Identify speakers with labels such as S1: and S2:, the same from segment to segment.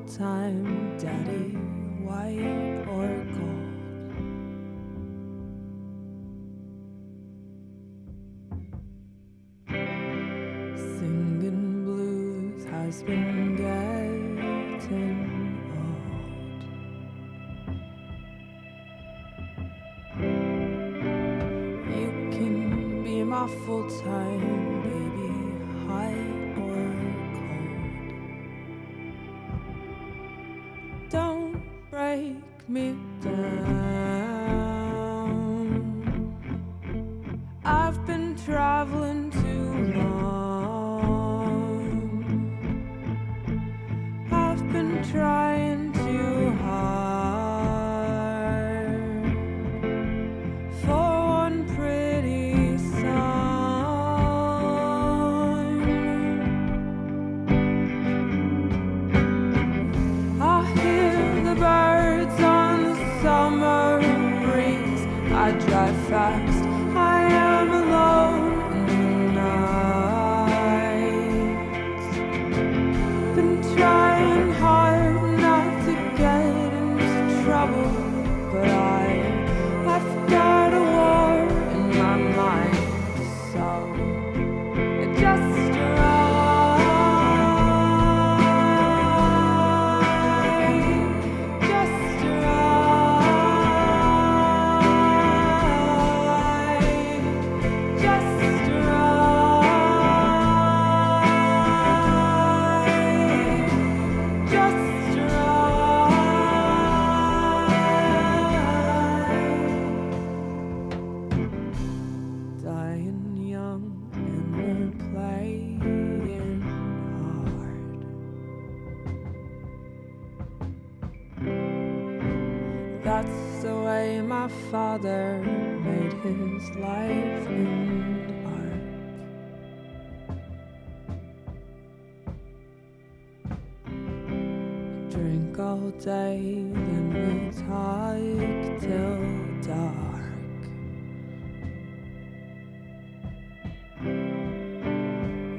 S1: time, Daddy.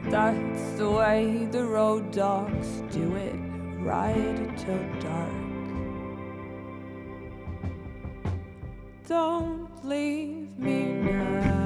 S1: That's the way the road dogs do it, ride till dark. Don't leave me now.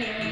S2: Yeah.